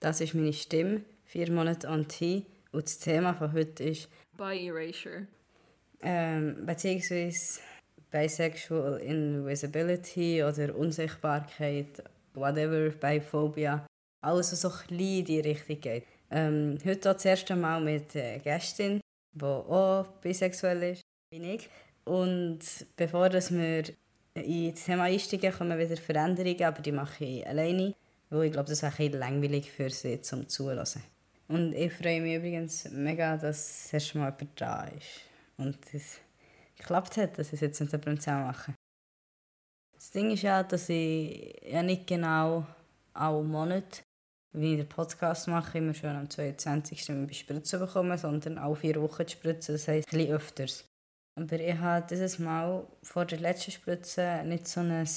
Das ist meine Stimme, vier Monate on T. Und das Thema von heute ist By Erasure. ähm, beziehungsweise Bisexual Invisibility oder Unsichtbarkeit, whatever, Biphobia. Alles, was so ein in die Richtung geht. Ähm, heute auch das erste Mal mit äh, Gästin, die auch bisexuell ist, wie ich. Und bevor dass wir in das Thema einsteigen, kommen wieder Veränderungen, aber die mache ich alleine, weil ich glaube, das ist ein langweilig für sie zum Zuhören. Und ich freue mich übrigens mega, dass das erste Mal jemand da ist. Und es geklappt hat, dass ich es jetzt mit jemandem zusammen mache. Das Ding ist ja, dass ich ja nicht genau alle Monate, wie ich den Podcast mache, immer schon am 22. bei Spritzen bekommen, sondern alle vier Wochen die Spritze, das heisst ein bisschen öfters. Aber ich hatte dieses Mal vor der letzten Spritze nicht so ein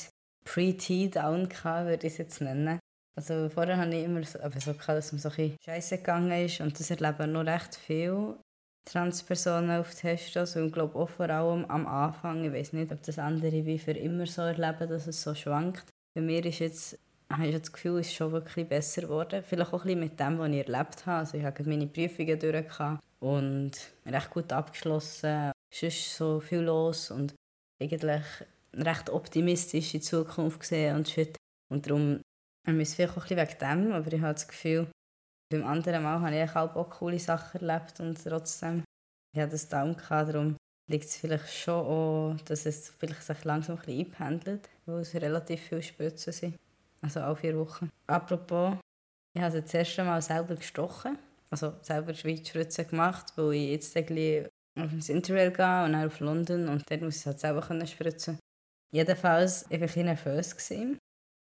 Pre-Tea-Down, würde ich es jetzt nennen. Also vorher hatte ich immer so, aber so gehabt, dass mir so ein scheiße gegangen ist und das erleben noch recht viele Transpersonen auf Testos und ich glaube auch vor allem am Anfang, ich weiß nicht, ob das andere wie für immer so erleben, dass es so schwankt. Bei mir ist jetzt, habe ich das Gefühl, es ist schon wirklich besser geworden. Vielleicht auch ein bisschen mit dem, was ich erlebt habe. Also ich habe meine Prüfungen durch und recht gut abgeschlossen. Es ist so viel los und eigentlich recht optimistisch in die Zukunft gesehen und shit. Und darum wir es vielleicht auch ein bisschen wegen dem, aber ich habe das Gefühl, beim anderen Mal habe ich auch coole Sachen erlebt und trotzdem ich hatte das Down darum liegt es vielleicht schon auch, dass es vielleicht sich langsam ein bisschen einpendelt, weil es relativ viele Spritzen sind. Also alle vier Wochen. Apropos, ich habe das erste Mal selber gestochen, also selber Schweizspritzen gemacht, weil ich jetzt auf das Interrail gehe und dann auf London und dort muss ich halt selber spritzen. Jedenfalls war ich ein bisschen nervös.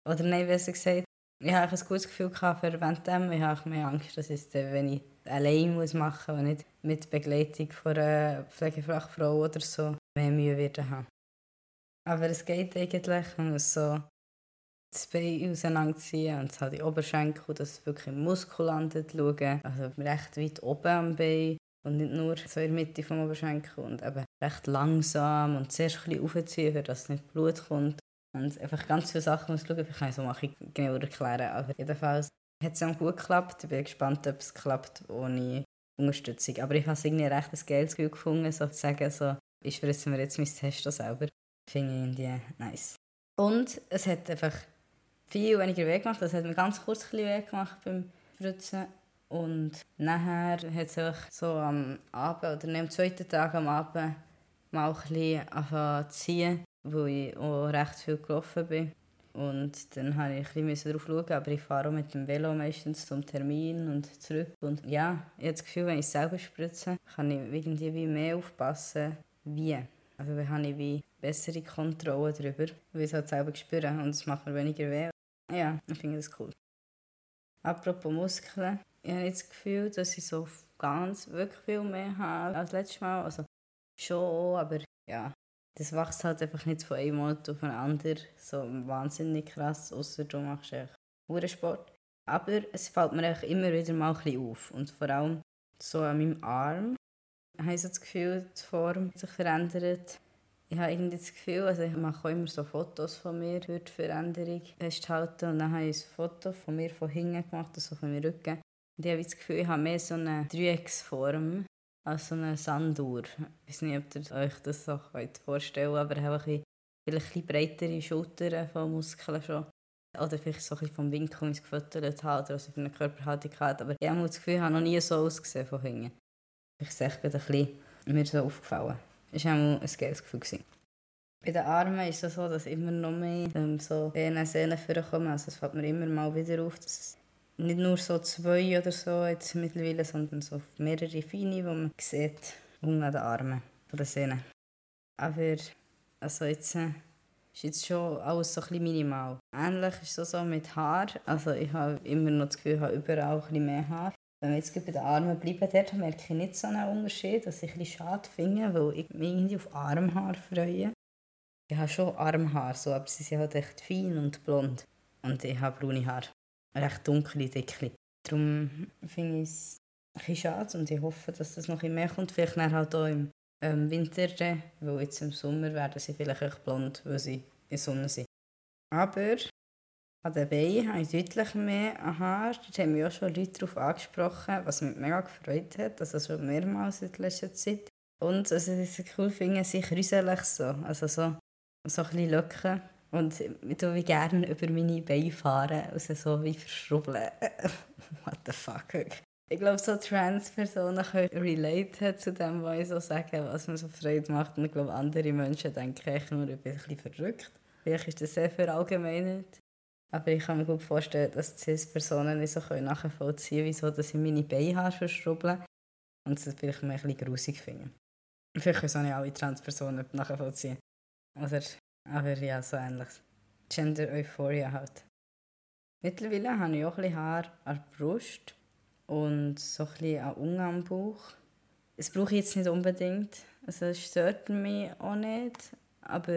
Oder nein, besser gesagt, ich hatte ein gutes Gefühl für währenddem. Ich habe mehr Angst, dass ich es, wenn ich allein muss machen muss und nicht mit Begleitung von einer Pflegefachfrau oder so, mehr Mühe werde haben. Aber es geht eigentlich, man muss so das Bein auseinanderziehen und halt die Oberschenkel, dass es wirklich im Muskel landet, schauen. Also recht weit oben am Bein und nicht nur so in der Mitte vom Oberschenkel und eben recht langsam und sehr ein bisschen aufziehen, dass nicht Blut kommt. Und einfach ganz viele Sachen muss schauen. Ich kann es so mache genauer erklären. Aber jedenfalls hat es dann gut geklappt. Ich bin gespannt, ob es klappt ohne Unterstützung. Aber ich habe irgendwie recht ein geiles Gefühl gefunden, sozusagen. So, ich spritze mir jetzt mein Test selber. Finde ich irgendwie nice. Und es hat einfach viel weniger weh gemacht. Es hat mir ganz kurz ein bisschen weh gemacht beim Spritzen. Und nachher hat es so am Abend oder am zweiten Tag am Abend mal ein bisschen zu ziehen weil ich auch recht viel gelaufen bin. Und dann musste ich ein bisschen darauf schauen, aber ich fahre auch mit dem Velo meistens zum Termin und zurück. Und ja, ich habe das Gefühl, wenn ich selber spritze, kann ich irgendwie wie mehr aufpassen, wie. Also dann habe ich wie bessere Kontrolle darüber, weil ich es halt selber spüre und es macht mir weniger weh. Ja, ich finde das cool. Apropos Muskeln, ich habe jetzt das Gefühl, dass ich so ganz wirklich viel mehr habe als letztes Mal. Also schon, aber ja, das wächst halt einfach nicht von einem Monat auf den anderen so wahnsinnig krass, außer du machst echt Sport. Aber es fällt mir einfach immer wieder mal ein bisschen auf. Und vor allem so an meinem Arm habe ich so das Gefühl, die Form hat sich verändert. Ich habe irgendwie das Gefühl, also ich mache immer so Fotos von mir für die Veränderung festhalten. Und dann habe ich ein Foto von mir von hinten gemacht, also von meinem Rücken. Und ich habe das Gefühl, ich habe mehr so eine Dreiecksform als so eine Sanduhr. Ich weiß nicht, ob ihr euch das so vorstellen könnt, aber ich habe ein vielleicht breitere Schultern von Muskeln schon. Oder vielleicht so ein vom Winkel, wie es gefüttert hat, oder was ich für eine Körperhaltung hat. Aber ich habe das Gefühl, ich habe noch nie so ausgesehen von hinten. Ich sehe es ein bisschen mir so aufgefallen. Das war auch ein geiles Gefühl. Gewesen. Bei den Armen ist es so, dass immer noch mehr ähm, so Sehnen vorkommen. Also es fällt mir immer mal wieder auf, dass nicht nur so zwei oder so jetzt mittlerweile, sondern so mehrere feine, die man sieht, unten an den Armen von den Sehnen. Aber also jetzt äh, ist jetzt schon alles so ein minimal. Ähnlich ist es so mit Haar. Also ich habe immer noch das Gefühl, ich habe überall ein mehr Haar. Wenn wir jetzt bei den Armen bleiben, dort merke ich nicht so einen Unterschied, was ich ein schade finde, weil ich mich irgendwie auf Armhaar freue. Ich habe schon Armhaar, so, aber sie sind halt echt fein und blond. Und ich habe braune Haare recht dunkle, dicke. Darum finde ich es ein bisschen schade und ich hoffe, dass das noch mehr kommt. Vielleicht dann halt auch im ähm, Winter, weil jetzt im Sommer werden sie vielleicht echt blond, weil sie in der Sonne sind. Aber An den Beinen habe ich deutlich mehr Haar. Da haben mich auch schon Leute darauf angesprochen, was mich mega gefreut hat. Also schon mehrmals in letzter Zeit. Und also, was ich cool finde, sie krüselig so. Also so, so ein bisschen Löcken. Und ich tue gerne über meine Beine fahren, also so wie verschrubbeln. What the fuck? Ich glaube, so Trans-Personen können relate zu dem, was ich so sage, was mir so Freude macht. Und ich glaube, andere Menschen denken ich nur, ich bin ein bisschen verrückt. Vielleicht ist das sehr verallgemeinert. Aber ich kann mir gut vorstellen, dass Cis-Personen nicht so nachvollziehen können, wieso dass ich meine Beinhaare verschrubbeln und das vielleicht ein bisschen grusig finden. Vielleicht können es auch nicht alle Transpersonen nachvollziehen. Oder, aber ja, so ähnliches. Gender Euphoria halt. Mittlerweile habe ich auch ein bisschen Haar an der Brust und so ein bisschen an Unge am Bauch. Das brauche ich jetzt nicht unbedingt. Also es stört mich auch nicht, aber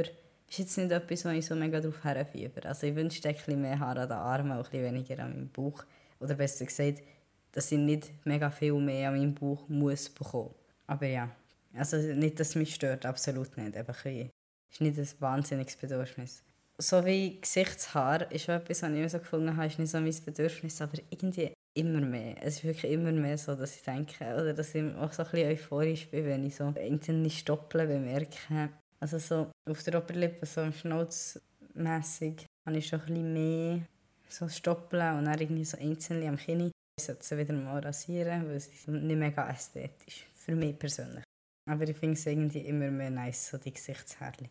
ist jetzt nicht etwas, wo ich so mega drauf herfieber. Also ich wünschte ein bisschen mehr Haar an den Armen, auch ein bisschen weniger an meinem Bauch. Oder besser gesagt, dass ich nicht mega viel mehr an meinem Bauch muss bekommen. Aber ja, also nicht, dass es mich stört, absolut nicht. Einfach ein ist nicht ein wahnsinniges Bedürfnis. So wie Gesichtshaar ist schon etwas, was ich immer so gefunden habe, ist nicht so mein Bedürfnis, aber irgendwie immer mehr. Es ist wirklich immer mehr so, dass ich denke, oder dass ich auch so ein bisschen euphorisch bin, wenn ich so einzelne Stoppeln bemerke. Also so auf der Oberlippe, so schnauzmässig, habe ich schon ein bisschen mehr so Stoppeln und dann irgendwie so einzelne am Kinn. Ich sollte sie wieder mal rasieren, weil es nicht mega ästhetisch, für mich persönlich. Aber ich finde es irgendwie immer mehr nice, so die Gesichtshaare.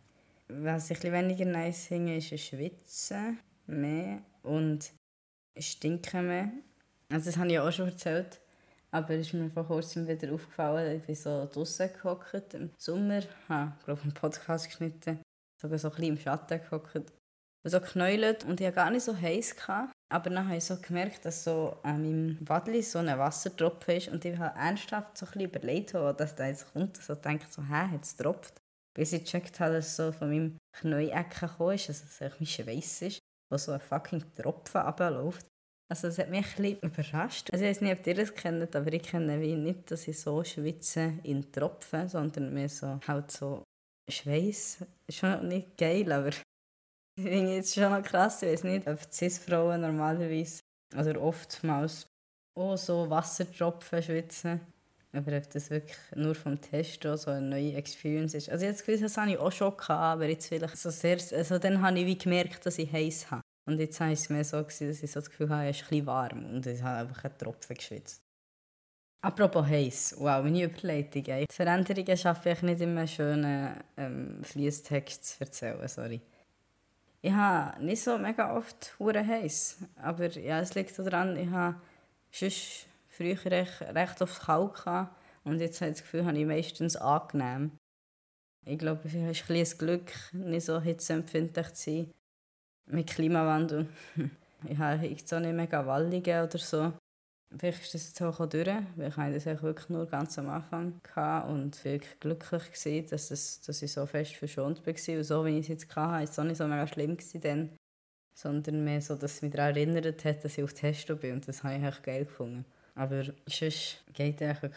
Was ich weniger nice finde, ist Schwitzen mehr und Stinken mehr. Also das habe ich auch schon erzählt. Aber es ist mir vor kurzem wieder aufgefallen, ich bin so draußen gehockt im Sommer, habe, glaube einen Podcast geschnitten, sogar so ein bisschen im Schatten gehockt, so geknäult und ich hatte gar nicht so heiß. Gehabt. Aber dann habe ich so gemerkt, dass so an meinem Wadli so ein Wassertropfen ist und ich habe ernsthaft so ein bisschen überlegt, wo das da jetzt kommt. So denkt so, hä, hat es getropft? Bis ich gecheckt habe, dass es so von meinem Knäuecken gekommen ist, dass es mein Schweiß ist, wo so ein fucking Tropfen runterläuft. Also es hat mich ein überrascht. Also ich weiß nicht, ob ihr das kennt, aber ich kenne nicht, dass ich so schwitze in Tropfen, sondern mehr so halt so Schweiß. Schon nicht geil, aber ich finde jetzt schon noch krass. Ich weiß nicht, ob Cis-Frauen normalerweise oder oftmals auch so Wassertropfen schwitzen. Aber ob das wirklich nur vom Test so eine neue Experience ist. Also jetzt das habe ich auch schon gehabt, aber jetzt vielleicht so sehr, also dann habe ich wie gemerkt, dass ich heiß habe. Und jetzt war es mir so, dass ich so das Gefühl habe, es ist ein warm und ich habe einfach einen Tropfen geschwitzt. Apropos heiß, wow, meine Überleitung. Ey. Die Veränderungen schaffe ich nicht immer schönen ähm, Fließtext zu erzählen, sorry. Ich habe nicht so mega oft hure heiß, aber ja, es liegt daran, ich habe sonst früher recht, recht oft kalt gehabt und jetzt habe ich das Gefühl, habe ich meistens angenehm. Ich glaube, es ist ein bisschen Glück, nicht so hitzeempfindlich zu sein mit Klimawandel. ich habe jetzt auch nicht mega Wallungen oder so. Vielleicht ist das jetzt auch durch, weil ich das wirklich nur ganz am Anfang hatte und wirklich glücklich war, dass, es, dass ich so fest verschont war. Und so, wie ich es jetzt hatte, war es auch nicht so mega schlimm dann, sondern mehr so, dass es mich daran erinnert hat, dass ich auf Testo bin und das habe ich echt geil gefunden. Aber sonst geht es wirklich.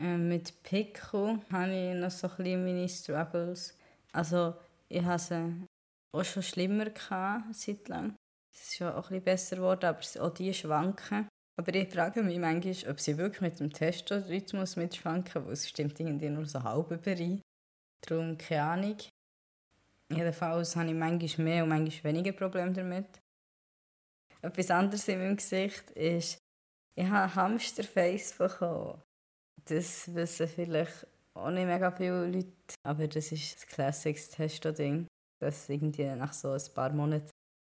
Äh, mit Pico habe ich noch so ein meine Struggles. Also ich habe sie auch schon schlimmer gehabt, seit lang. Es ist schon auch ein besser geworden, aber auch die schwanken. Aber ich frage mich manchmal, ob sie wirklich mit dem Testrhythmus mitschwanken, weil es stimmt irgendwie nur so halb überein. Darum keine Ahnung. Jedenfalls habe ich manchmal mehr und manchmal weniger Probleme damit. Etwas anderes in meinem Gesicht ist, ich habe Hamsterface bekommen. Das wissen vielleicht auch nicht mega viele Leute, aber das ist das Classics Testo-Ding dass irgendwie nach so ein paar Monaten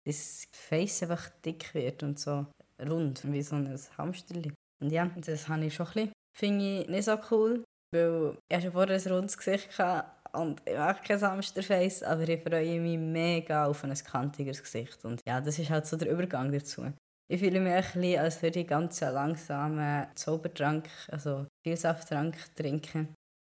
das Face einfach dick wird und so rund, wie so ein Hamsterli. Und ja, das habe ich schon ein bisschen. Finde ich nicht so cool, weil ich schon vorher ein rundes Gesicht hatte und ich mag kein Hamsterface, aber ich freue mich mega auf ein kantiges Gesicht. Und ja, das ist halt so der Übergang dazu. Ich fühle mich ein bisschen, als würde ich ganz langsamen Zaubertrank, also Vielsafttrank trinken.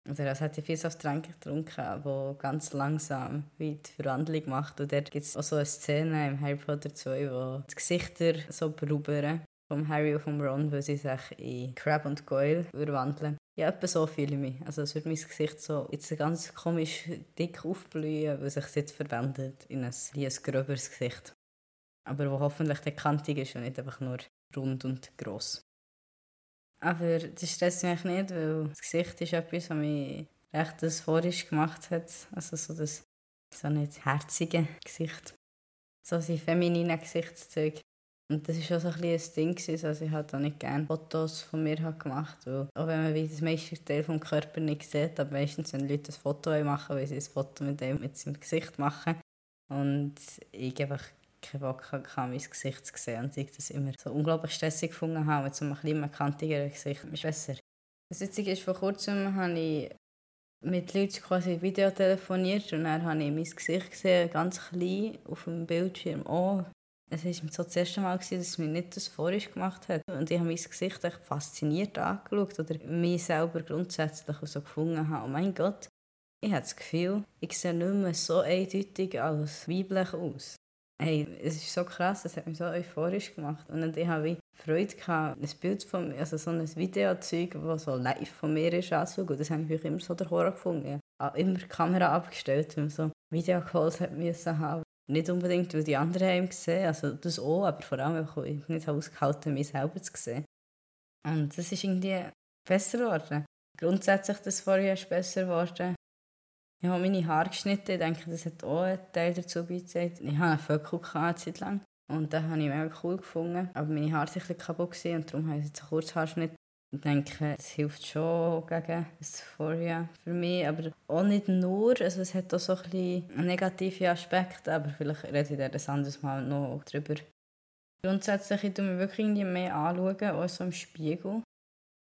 Also das hat viel Tränke getrunken, wo ganz langsam wie die Verwandlung macht. Und dort gibt es auch so eine Szene im Harry Potter 2, wo die Gesichter so berubern vom Harry und vom Ron, weil sie sich in Crab und Goyle verwandeln. Ja, etwa so fühle ich mich. Also es wird mein Gesicht so jetzt ganz komisch dick aufblühen, weil sich jetzt verwendet in ein, ein gröberes Gesicht. Aber wo hoffentlich der kantig ist und nicht einfach nur rund und gross. Aber das stresst mich nicht, weil das Gesicht ist etwas, was mich recht euphorisch gemacht hat. Also so das so nicht herzige Gesicht. So ein feminine Gesichtszüge. Und das war auch so ein, ein Ding. Gewesen. Also ich habe auch nicht gerne Fotos von mir gemacht. Weil auch wenn man das meiste Teil des Körpers nicht sieht, aber meistens, wenn Leute ein Foto machen, weil sie ein Foto mit dem mit seinem Gesicht machen. Und ich einfach keinen Bock hatte, mein Gesicht zu sehen. Und ich das immer so unglaublich stressig gefunden habe, mit so einem kleinen, kantigeren Gesicht ist besser. Das Witzige ist, vor kurzem habe ich mit Leuten quasi Video telefoniert und dann habe ich mein Gesicht gesehen, ganz klein auf dem Bildschirm. Oh, es war so das erste Mal, dass es mir nicht das vorisch gemacht hat. Und ich habe mein Gesicht echt fasziniert angeschaut oder mich selber grundsätzlich so gefunden habe. Oh mein Gott, ich habe das Gefühl, ich sehe nicht mehr so eindeutig als weiblich aus. Hey, es ist so krass, es hat mich so euphorisch gemacht. Und dann habe ich Freude gehabt, ein Bild von mir, also so ein Videozeug, das so live von mir ist, anzuschauen. Das habe ich immer so der Horror gefunden. Habe immer die Kamera abgestellt, wenn man so Videocalls hat müssen haben. Nicht unbedingt, weil die anderen haben gesehen, also das auch, aber vor allem, weil ich nicht ausgehalten mich selber zu sehen. Und das ist irgendwie besser geworden. Grundsätzlich das vorher ist besser geworden. Ich habe meine Haare geschnitten. Ich denke, das hat auch einen Teil dazu beigetragen. Ich hatte einen Föckel eine Zeit lang. Und das habe ich mega cool gefunden. Aber meine Haare waren ein kaputt und darum habe ich jetzt einen Kurzhaarschnitt. Ich denke, es hilft schon gegen Dysphoria für mich, aber auch nicht nur. Also es hat auch so ein bisschen negative Aspekte, aber vielleicht rede ich das anderes Mal noch drüber. Grundsätzlich ich mir wirklich mehr anschauen, auch so im Spiegel.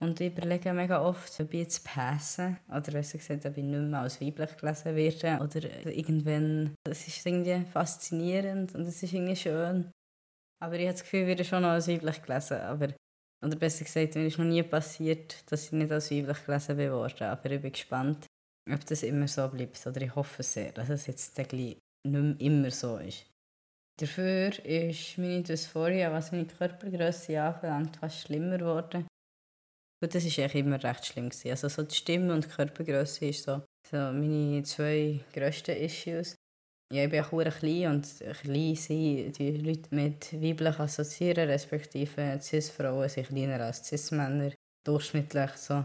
Und ich überlege mega oft, ob ich jetzt passe oder besser gesagt, ob ich nicht mehr als weiblich gelesen werde oder irgendwann. Es ist irgendwie faszinierend und es ist irgendwie schön. Aber ich habe das Gefühl, ich werde schon als weiblich gelesen. Aber, oder besser gesagt, mir ist noch nie passiert, dass ich nicht als weiblich gelesen bin. Aber ich bin gespannt, ob das immer so bleibt. Oder ich hoffe sehr, dass es jetzt nicht mehr immer so ist. Dafür ist meine Dysphoria, was meine Körpergröße anbelangt, fast schlimmer geworden. Und das war immer recht schlimm. Gewesen. Also so die Stimme und die Körpergröße ist so, so meine zwei grössten Issues. Ja, ich bin auch klein und klein sind die Leute mit weiblich assoziieren, respektive Cis-Frauen sind kleiner als Cis-Männer, durchschnittlich so.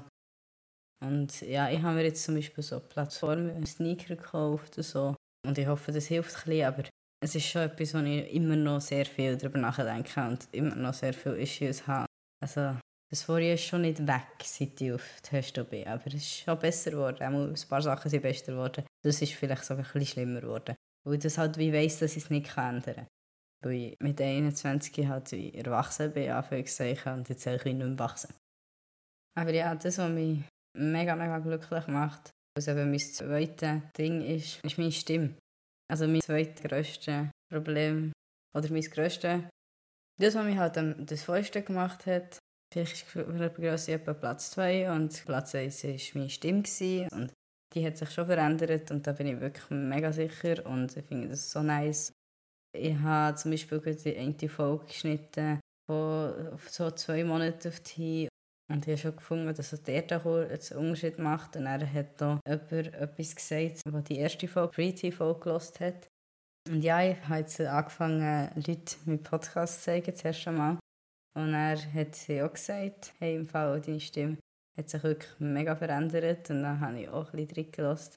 Und ja, ich habe mir jetzt zum Beispiel so Plattformen, Sneaker gekauft und so. Und ich hoffe, das hilft ein bisschen, aber es ist schon etwas, wo ich immer noch sehr viel darüber nachdenke und immer noch sehr viele Issues habe. Also das vorher ist schon nicht weg, seit ich auf die Höchste bin. Aber es ist schon besser geworden. Auch ein paar Sachen sind besser geworden. Das ist vielleicht sogar ein bisschen schlimmer geworden. Weil das halt wie weiss, dass ich es nicht ändern kann. Weil ich mit 21 halt wie erwachsen bin, Anführungszeichen, und jetzt ich nicht mehr wachsen. Aber ja, das, was mich mega, mega glücklich macht, was eben mein zweites Ding ist, ist meine Stimme. Also mein zweitgrößtes Problem, oder mein grösstes, das, was mich halt das Vollste gemacht hat, Vielleicht war Körpergröße etwa Platz 2 und Platz 1 war meine Stimme. Und die hat sich schon verändert und da bin ich wirklich mega sicher und ich finde das so nice. Ich habe zum Beispiel die eine Folge geschnitten von so zwei Monaten auf die und ich habe schon gefunden, dass der da einen Unterschied macht. Und er hat da jemand etwas gesagt, was die erste Folge, Pre-TV, gelost hat. Und ja, ich habe jetzt angefangen, Leute mit Podcasts zu zeigen, zuerst einmal. Und er hat sie auch gesagt, hey, im Fall deine Stimme hat sich wirklich mega verändert. Und dann habe ich auch ein bisschen gelassen.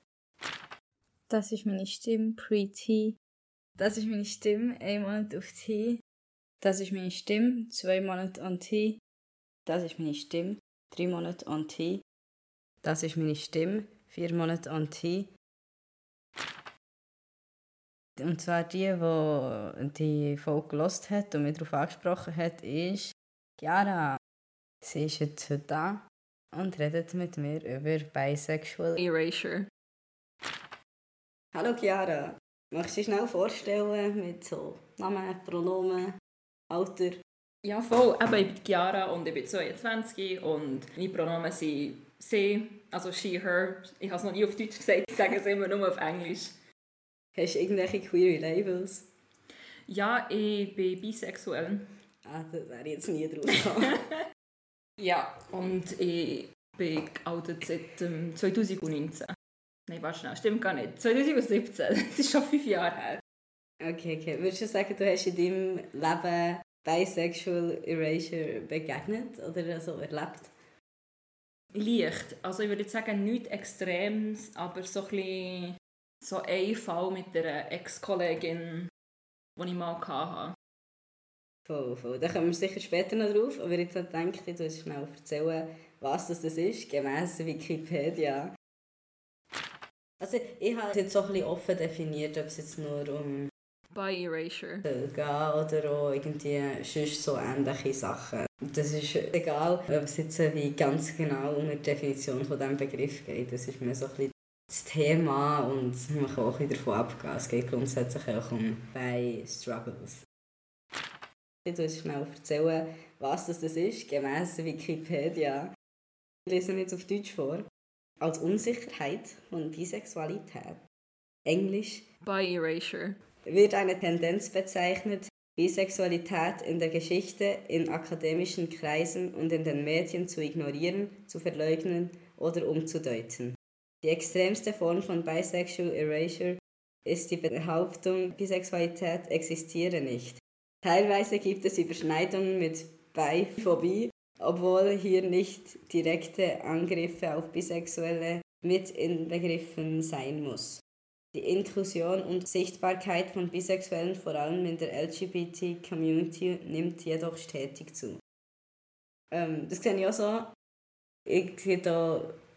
Das ist meine Stimme pre-T. Das ist meine Stimme, ein Monat auf T. Das ist meine Stimme, zwei Monate on T. Das ist meine Stimme, drei Monate on T. Das ist meine Stimme, vier Monate on T. Und zwar die, die die Folge gelost hat und mich darauf angesprochen hat, ist Chiara. Sie ist jetzt heute da und redet mit mir über Bisexual Erasure. Hallo Chiara. Möchtest du dich schnell vorstellen mit so Namen, Pronomen, Alter? Ja, voll. Eben, ich bin Chiara und ich bin 22 und meine Pronomen sind sie, also she, her. Ich habe es noch nie auf Deutsch gesagt, ich sage es immer nur auf Englisch. Hast du irgendwelche queer Labels? Ja, ich bin bisexuell. Ah, da wäre ich jetzt nie drauf gekommen. ja, und ich bin geoutet seit ähm, 2019. Nein, warte schnell, stimmt gar nicht. 2017, das ist schon fünf Jahre her. Okay, okay. Würdest du sagen, du hast in deinem Leben Bisexual Erasure begegnet oder so erlebt? Leicht. Also ich würde jetzt sagen, nichts Extremes, aber so ein bisschen so ein Fall mit einer Ex-Kollegin, die ich mal hatte. Voll, voll. Da kommen wir sicher später noch drauf, aber jetzt denke ich, du musst schnell erzählen, was das ist, gemäß Wikipedia. Also ich habe es jetzt so ein bisschen offen definiert, ob es jetzt nur um By Erasure gehen oder auch irgendwie sonst so ähnliche Sachen. Das ist egal, ob es jetzt wie ganz genau um die Definition von diesem Begriff geht. Das ist mir so ein bisschen das Thema und man kann auch wieder davon abgehen. Es geht grundsätzlich auch um bei Struggles. Ich muss schnell erzählen, was das ist, gemäß Wikipedia. Ich lese jetzt auf Deutsch vor. Als Unsicherheit von Bisexualität. Englisch. By Erasure. Wird eine Tendenz bezeichnet, Bisexualität in der Geschichte, in akademischen Kreisen und in den Medien zu ignorieren, zu verleugnen oder umzudeuten. Die extremste Form von Bisexual Erasure ist die Behauptung, Bisexualität existiere nicht. Teilweise gibt es Überschneidungen mit Biphobie, obwohl hier nicht direkte Angriffe auf Bisexuelle mit inbegriffen sein muss. Die Inklusion und Sichtbarkeit von Bisexuellen, vor allem in der LGBT-Community, nimmt jedoch stetig zu. Ähm, das sehe ich auch so. Ich,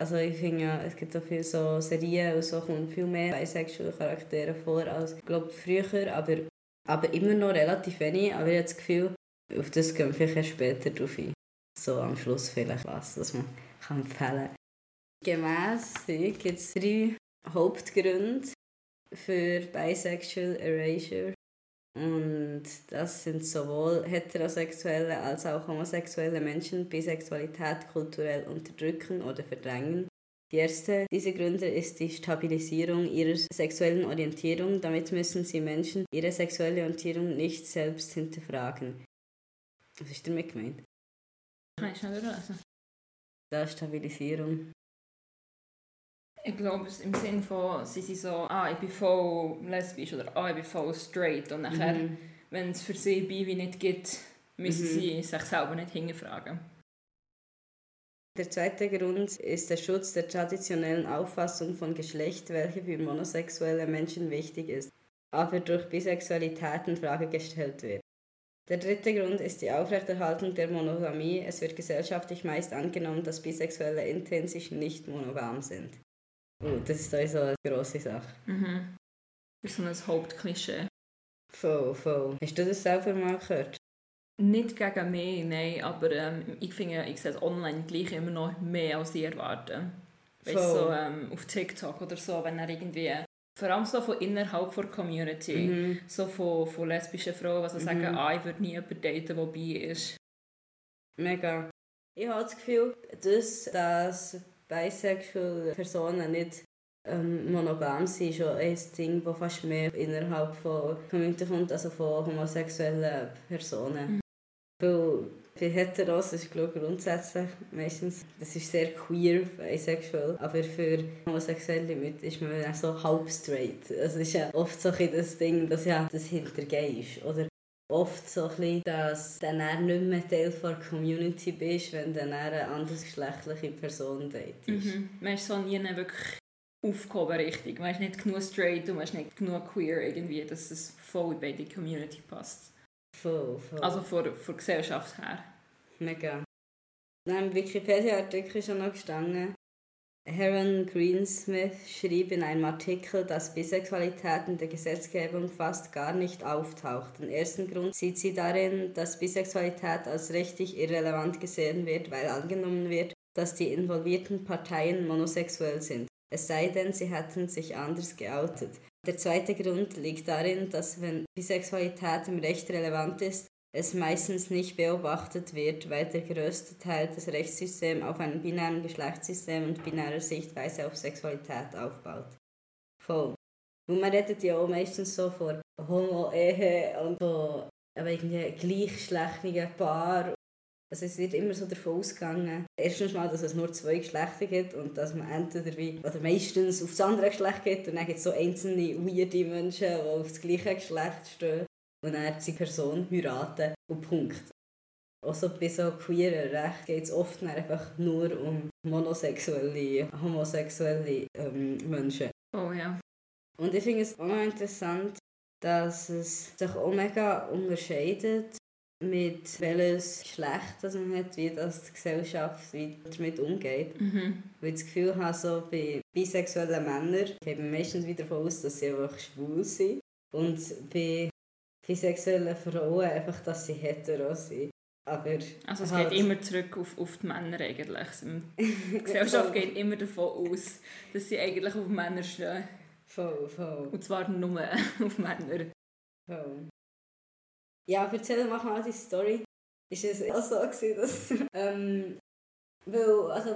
also ich finde, ja, es gibt auch viele so Serien und so kommen viel mehr bisexuelle Charaktere vor als glaub, früher, aber, aber immer noch relativ wenig. Aber ich habe das Gefühl, auf das gehen wir vielleicht später drauf ein. So am Schluss vielleicht was, das man kann empfehlen kann. Gemäss gibt es drei Hauptgründe für Bisexual Erasure. Und das sind sowohl heterosexuelle als auch homosexuelle Menschen Bisexualität kulturell unterdrücken oder verdrängen. Die erste dieser Gründe ist die Stabilisierung ihrer sexuellen Orientierung. Damit müssen sie Menschen ihre sexuelle Orientierung nicht selbst hinterfragen. Was ist damit gemeint? Kann ich schnell? Da Stabilisierung. Ich glaube, im Sinn von, sie sind so, ah, ich bin voll lesbisch oder ah, ich bin voll straight. Und nachher, mhm. wenn es für sie Bibi nicht gibt, müssen mhm. sie sich selber nicht hinterfragen. Der zweite Grund ist der Schutz der traditionellen Auffassung von Geschlecht, welche für monosexuelle Menschen wichtig ist, aber durch Bisexualität in Frage gestellt wird. Der dritte Grund ist die Aufrechterhaltung der Monogamie. Es wird gesellschaftlich meist angenommen, dass Bisexuelle intensiv nicht monogam sind. Oh, das ist also eine grosse Sache. Mhm. Das ist so ein Hauptklischee. Voll, voll. Hast du das selber mal gehört? Nicht gegen mich, nein, aber ähm, ich finde, ich sehe es online gleich immer noch mehr als ich erwarte. Weißt du, so, ähm, auf TikTok oder so, wenn er irgendwie, vor allem so von innerhalb der Community, mhm. so von, von lesbischen Frauen, die mhm. sagen, ah, ich würde nie jemanden daten, der bei ist. Mega. Ich habe das Gefühl, dass, dass bisexual Personen nicht ähm, monogam sind, ist schon ein Ding, das fast mehr innerhalb von Community kommt, also von homosexuellen Personen. Mhm. Weil für Heteros ist glaube grundsätzlich meistens, das ist sehr queer, bisexual, aber für homosexuelle Leute ist man so halb straight. Also es ist ja oft so ein das Ding, dass ja das hintergehst. Oder oft so ein bisschen, dass dann nicht mehr Teil der Community bist, wenn dann eine andersgeschlechtliche Person datest. Mhm. Man ist so nie wirklich aufgehoben richtig. Man ist nicht genug straight und man ist nicht genug queer irgendwie, dass es voll bei die Community passt. Voll, voll. Also von der Gesellschaft her. Mega. Dann im Wikipedia-Artikel schon noch gestanden, Heron Greensmith schrieb in einem Artikel, dass Bisexualität in der Gesetzgebung fast gar nicht auftaucht. Den ersten Grund sieht sie darin, dass Bisexualität als rechtlich irrelevant gesehen wird, weil angenommen wird, dass die involvierten Parteien monosexuell sind. Es sei denn, sie hätten sich anders geoutet. Der zweite Grund liegt darin, dass wenn Bisexualität im Recht relevant ist, es meistens nicht beobachtet wird, weil der größte Teil des Rechtssystems auf einem binären Geschlechtssystem und binärer Sichtweise auf Sexualität aufbaut. Voll. Und man redet ja auch meistens so von Homo-Ehe und von irgendwie gleichgeschlechtlichen Paaren. Also es wird immer so davon ausgegangen, erstens mal, dass es nur zwei Geschlechter gibt und dass man entweder wie, oder meistens auf das andere Geschlecht geht und dann gibt es so einzelne weirde Menschen, die auf das gleiche Geschlecht stehen und dann die Person heiraten und Punkt. Also bei so queeren Recht geht es oft einfach nur um monosexuelle, homosexuelle ähm, Menschen. Oh ja. Und ich finde es auch interessant, dass es sich auch mega unterscheidet mit welches Geschlecht das man hat, wie das die Gesellschaft damit umgeht. Mhm. Weil ich das Gefühl habe, so bei bisexuellen Männern geht man meistens wieder davon aus, dass sie einfach schwul sind. Und bei bisexuellen Frauen einfach, dass sie hetero sind. Aber also es halt geht immer zurück auf, auf die Männer eigentlich. Die Gesellschaft geht immer davon aus, dass sie eigentlich auf Männer stehen. Voll, voll. Und zwar nur auf Männer. Voll. Ja, erzähl mal mal die Story. Ist es auch so gewesen, dass ähm, weil, also,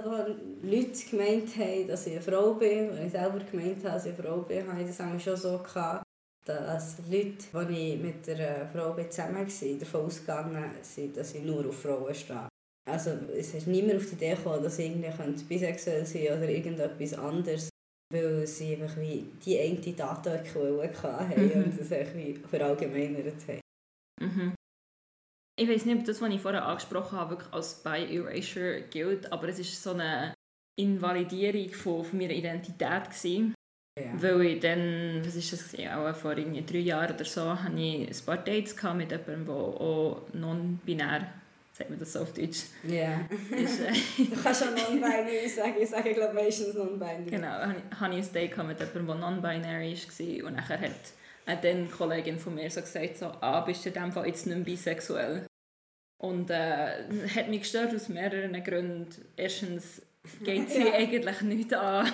Leute gemeint haben, dass ich eine Frau bin, und ich selber gemeint habe, dass ich eine Frau bin, habe ich das schon so gehabt, dass Leute, die ich mit einer Frau zusammen war, davon ausgegangen sind, dass ich nur auf Frauen stehe. Also es ist niemand auf die Idee gekommen, dass ich irgendwie bisexuell sein oder irgendetwas anderes, weil sie einfach wie die eine Datenquelle hatten mhm. und das irgendwie verallgemeinert haben. Mhm. Ich weiß nicht, ob das, was ich vorher angesprochen habe, wirklich als Bi-Erasure gilt, aber es war so eine Invalidierung von, von meiner Identität. Gewesen. Weil ich dann, was ist das, gewesen? auch vor irgendwie drei Jahren oder so, hatte ich ein paar Dates mit jemandem, der auch non-binär sagt man das so auf Deutsch? Ja. Ist, äh, du kannst auch non-binary sagen, ich sage glaube meistens non-binary. Genau, hatte ich ein Date mit jemandem, der non-binary war und nachher hat dann eine Kollegin von mir so gesagt, so, ah, bist du in dem Fall jetzt nicht mehr bisexuell? Und äh, hat mich gestört aus mehreren Gründen. Erstens geht sie ja. eigentlich nicht an,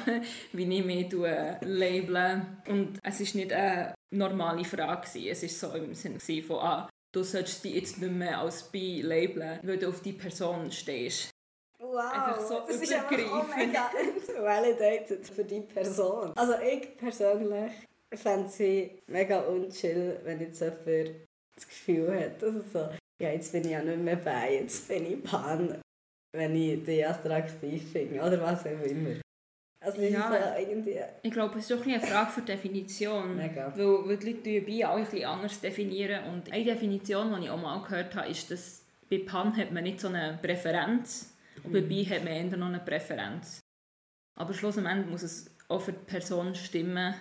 wie ich mich labeln. Und es war nicht eine normale Frage. Es war so im Sinne von, ah, du solltest dich jetzt nicht mehr als bi labeln, weil du auf die Person stehst. Wow, einfach so das ist einfach oh mega validated für die Person. Also ich persönlich ich fände sie mega unchill, wenn jetzt jemand das Gefühl hat, dass so, ja, jetzt bin ich ja nicht mehr bei, jetzt bin ich Pan, wenn ich die attraktiv finde oder was auch immer. Also ja, so irgendwie... Ich glaube, es ist doch eine Frage für Definition. Mega. Weil, weil die Leute bei auch ein bisschen anders definieren. Und eine Definition, die ich auch mal gehört habe, ist, dass bei Pan hat man nicht so eine Präferenz und bei mhm. Bi hat man eher noch eine Präferenz. Aber schlussendlich muss es auch für die Person stimmen,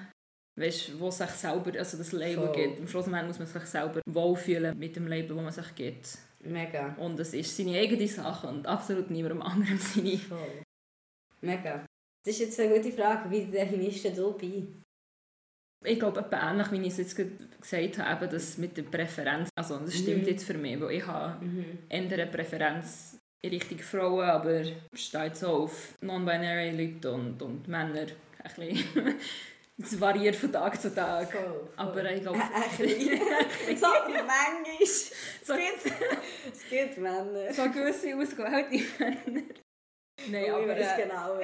weißt, wo sich selber, also das Label Voll. gibt. Am Schluss muss man sich selber wohlfühlen mit dem Label, das man sich gibt. Mega. Und es ist seine eigene Sache und absolut niemandem anderem seine. Voll. Mega. Das ist jetzt eine gute Frage. Wie definierst du bei? Ich glaube, etwa ähnlich, wie ich es jetzt gesagt habe, das mit der Präferenz. Also, das stimmt mhm. jetzt für mich, weil ich habe mhm. eine Präferenz in Richtung Frauen, aber steht so auf non-binary Leute und, und Männer. Ein bisschen Es variiert von Tag zu Tag. Voll, voll. Aber ich glaube... Äh, so manchmal. So, es, gibt, es gibt Männer. So gewisse ausgewählte Männer. Nein, aber... Weiß äh, genau,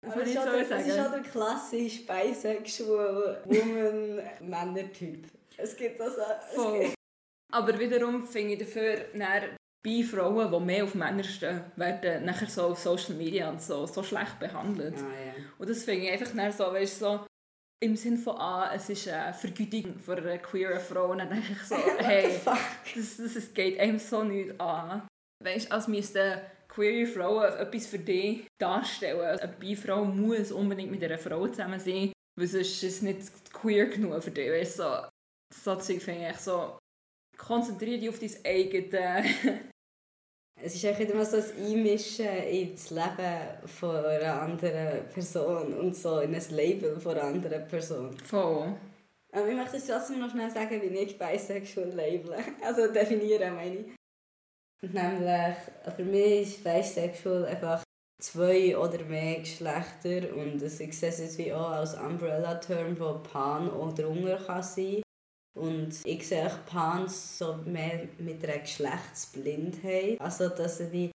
Das, ist schon der, das ist schon der klassische bisexual woman Männer-Typ. Es gibt das auch. Aber wiederum finde ich dafür bei Frauen, die mehr auf Männer stehen, werden nachher so auf Social Media und so, so schlecht behandelt. Ah, yeah. Und das finde ich einfach so, weißt, so im Sinne von, ah, es ist eine Vergütung für eine queere Frau. Und dann denke ich so, hey, das, das, das geht einem so nicht an. Weißt du, als müsste queere Frau etwas für dich darstellen. Eine Bi-Frau muss unbedingt mit einer Frau zusammen sein, weil sonst ist es nicht queer genug für dich. Weißt, so, so Zeug finde ich so, konzentriere dich auf dein eigenes es ist einfach immer so ein Einmischen ins Leben von einer anderen Person und so in ein Label von einer anderen Person. Voll. Aber ich möchte trotzdem noch schnell sagen, wie ich bisexual label. Also definieren, meine ich. Nämlich, für mich ist bisexual einfach zwei oder mehr Geschlechter und ich sehe es jetzt wie auch als Umbrella-Term, wo Pan oder kann sein und ich sehe auch Pans so mehr mit einer Geschlechtsblindheit. Also, dass du wie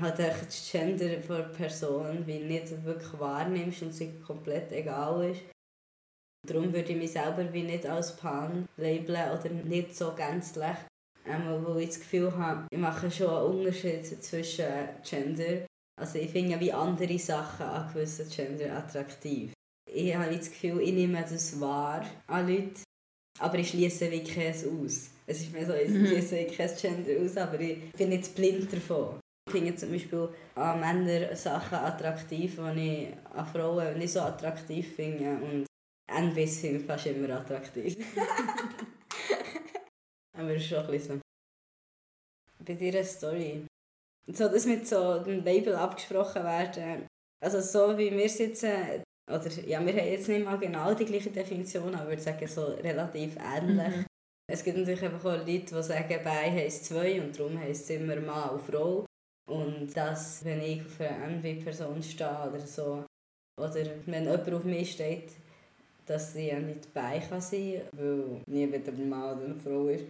halt das Gender von Person wie nicht wirklich wahrnimmst und sie komplett egal ist. Darum würde ich mich selber wie nicht als Pan labeln oder nicht so gänzlich. Einmal, wo ich das Gefühl habe, ich mache schon einen Unterschied zwischen Gender. Also ich finde wie andere Sachen an gewissen Gender attraktiv. Ich habe das Gefühl, ich nehme das wahr an Leute, aber ich schließe wirklich keins aus. Es ist mir so, ich Mhm. schließe kein Gender aus, aber ich bin nicht blind davon. Ich finde zum Beispiel an Männern Sachen attraktiv, die ich an Frauen nicht so attraktiv finde. Und finde ich fast immer attraktiv. aber es ist schon ein bisschen so. Bei dir eine Story. So, das mit so dem Label abgesprochen werden. Also so wie wir sitzen, oder ja, wir haben jetzt nicht mal genau die gleiche Definition, aber ich würde sagen so relativ ähnlich. Mhm. Es gibt natürlich einfach auch Leute, die sagen, bei heisst zwei und darum heisst es immer Mann und Frau. Und dass, wenn ich auf eine NB-Person stehe oder so, oder wenn jemand auf mich steht, dass sie ja nicht bei kann sein, weil nie wieder ein Mann oder eine Frau ist.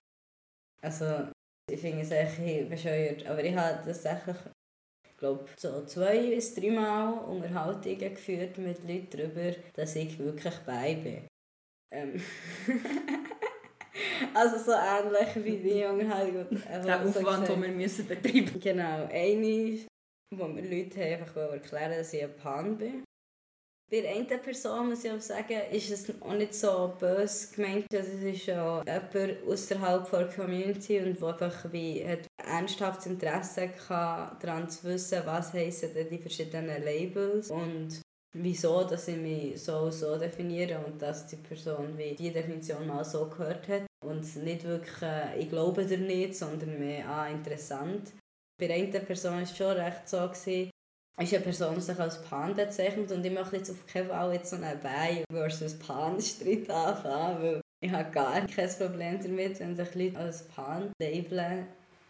Also, ich finde es echt bescheuert. Aber ich habe tatsächlich, ich glaube, so zwei bis dreimal Unterhaltungen geführt mit Leuten darüber, dass ich wirklich bei bin. Ähm. also so ähnlich wie die Unterhaltung. die- Der Aufwand, den wir müssen betreiben Genau, eine, wo mir Leute haben einfach erklären dass ich ein Pan bin. Bei der einen Person muss ich auch sagen, ist es auch nicht so böse gemeint, dass es ist ja jemand außerhalb der Community und der einfach wie hat ernsthaftes Interesse kann, daran zu wissen, was heissen die verschiedenen Labels und wieso dass ich mich so und so definiere und dass die Person wie die Definition mal so gehört hat und nicht wirklich äh, ich glaube dir nicht, sondern mehr ah, interessant. Bei einer Person war es schon recht so, gewesen, ist eine Person sich als Pan bezeichnet und ich möchte jetzt auf keinen Fall jetzt so einen Bein versus Pan-Streit anfangen, weil ich habe gar kein Problem damit, wenn sich Leute als Pan labeln.